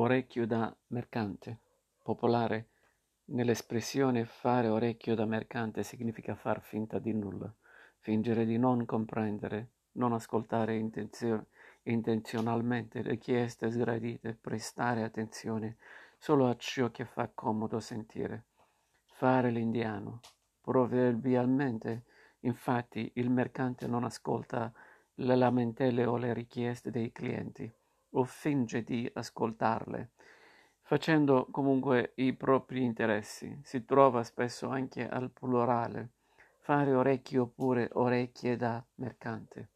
Orecchio da mercante. Popolare. Nell'espressione fare orecchio da mercante significa far finta di nulla, fingere di non comprendere, non ascoltare intenzio- intenzionalmente richieste sgradite, prestare attenzione solo a ciò che fa comodo sentire. Fare l'indiano. Proverbialmente, infatti, il mercante non ascolta le lamentele o le richieste dei clienti o finge di ascoltarle, facendo comunque i propri interessi. Si trova spesso anche al plurale, fare orecchio oppure orecchie da mercante.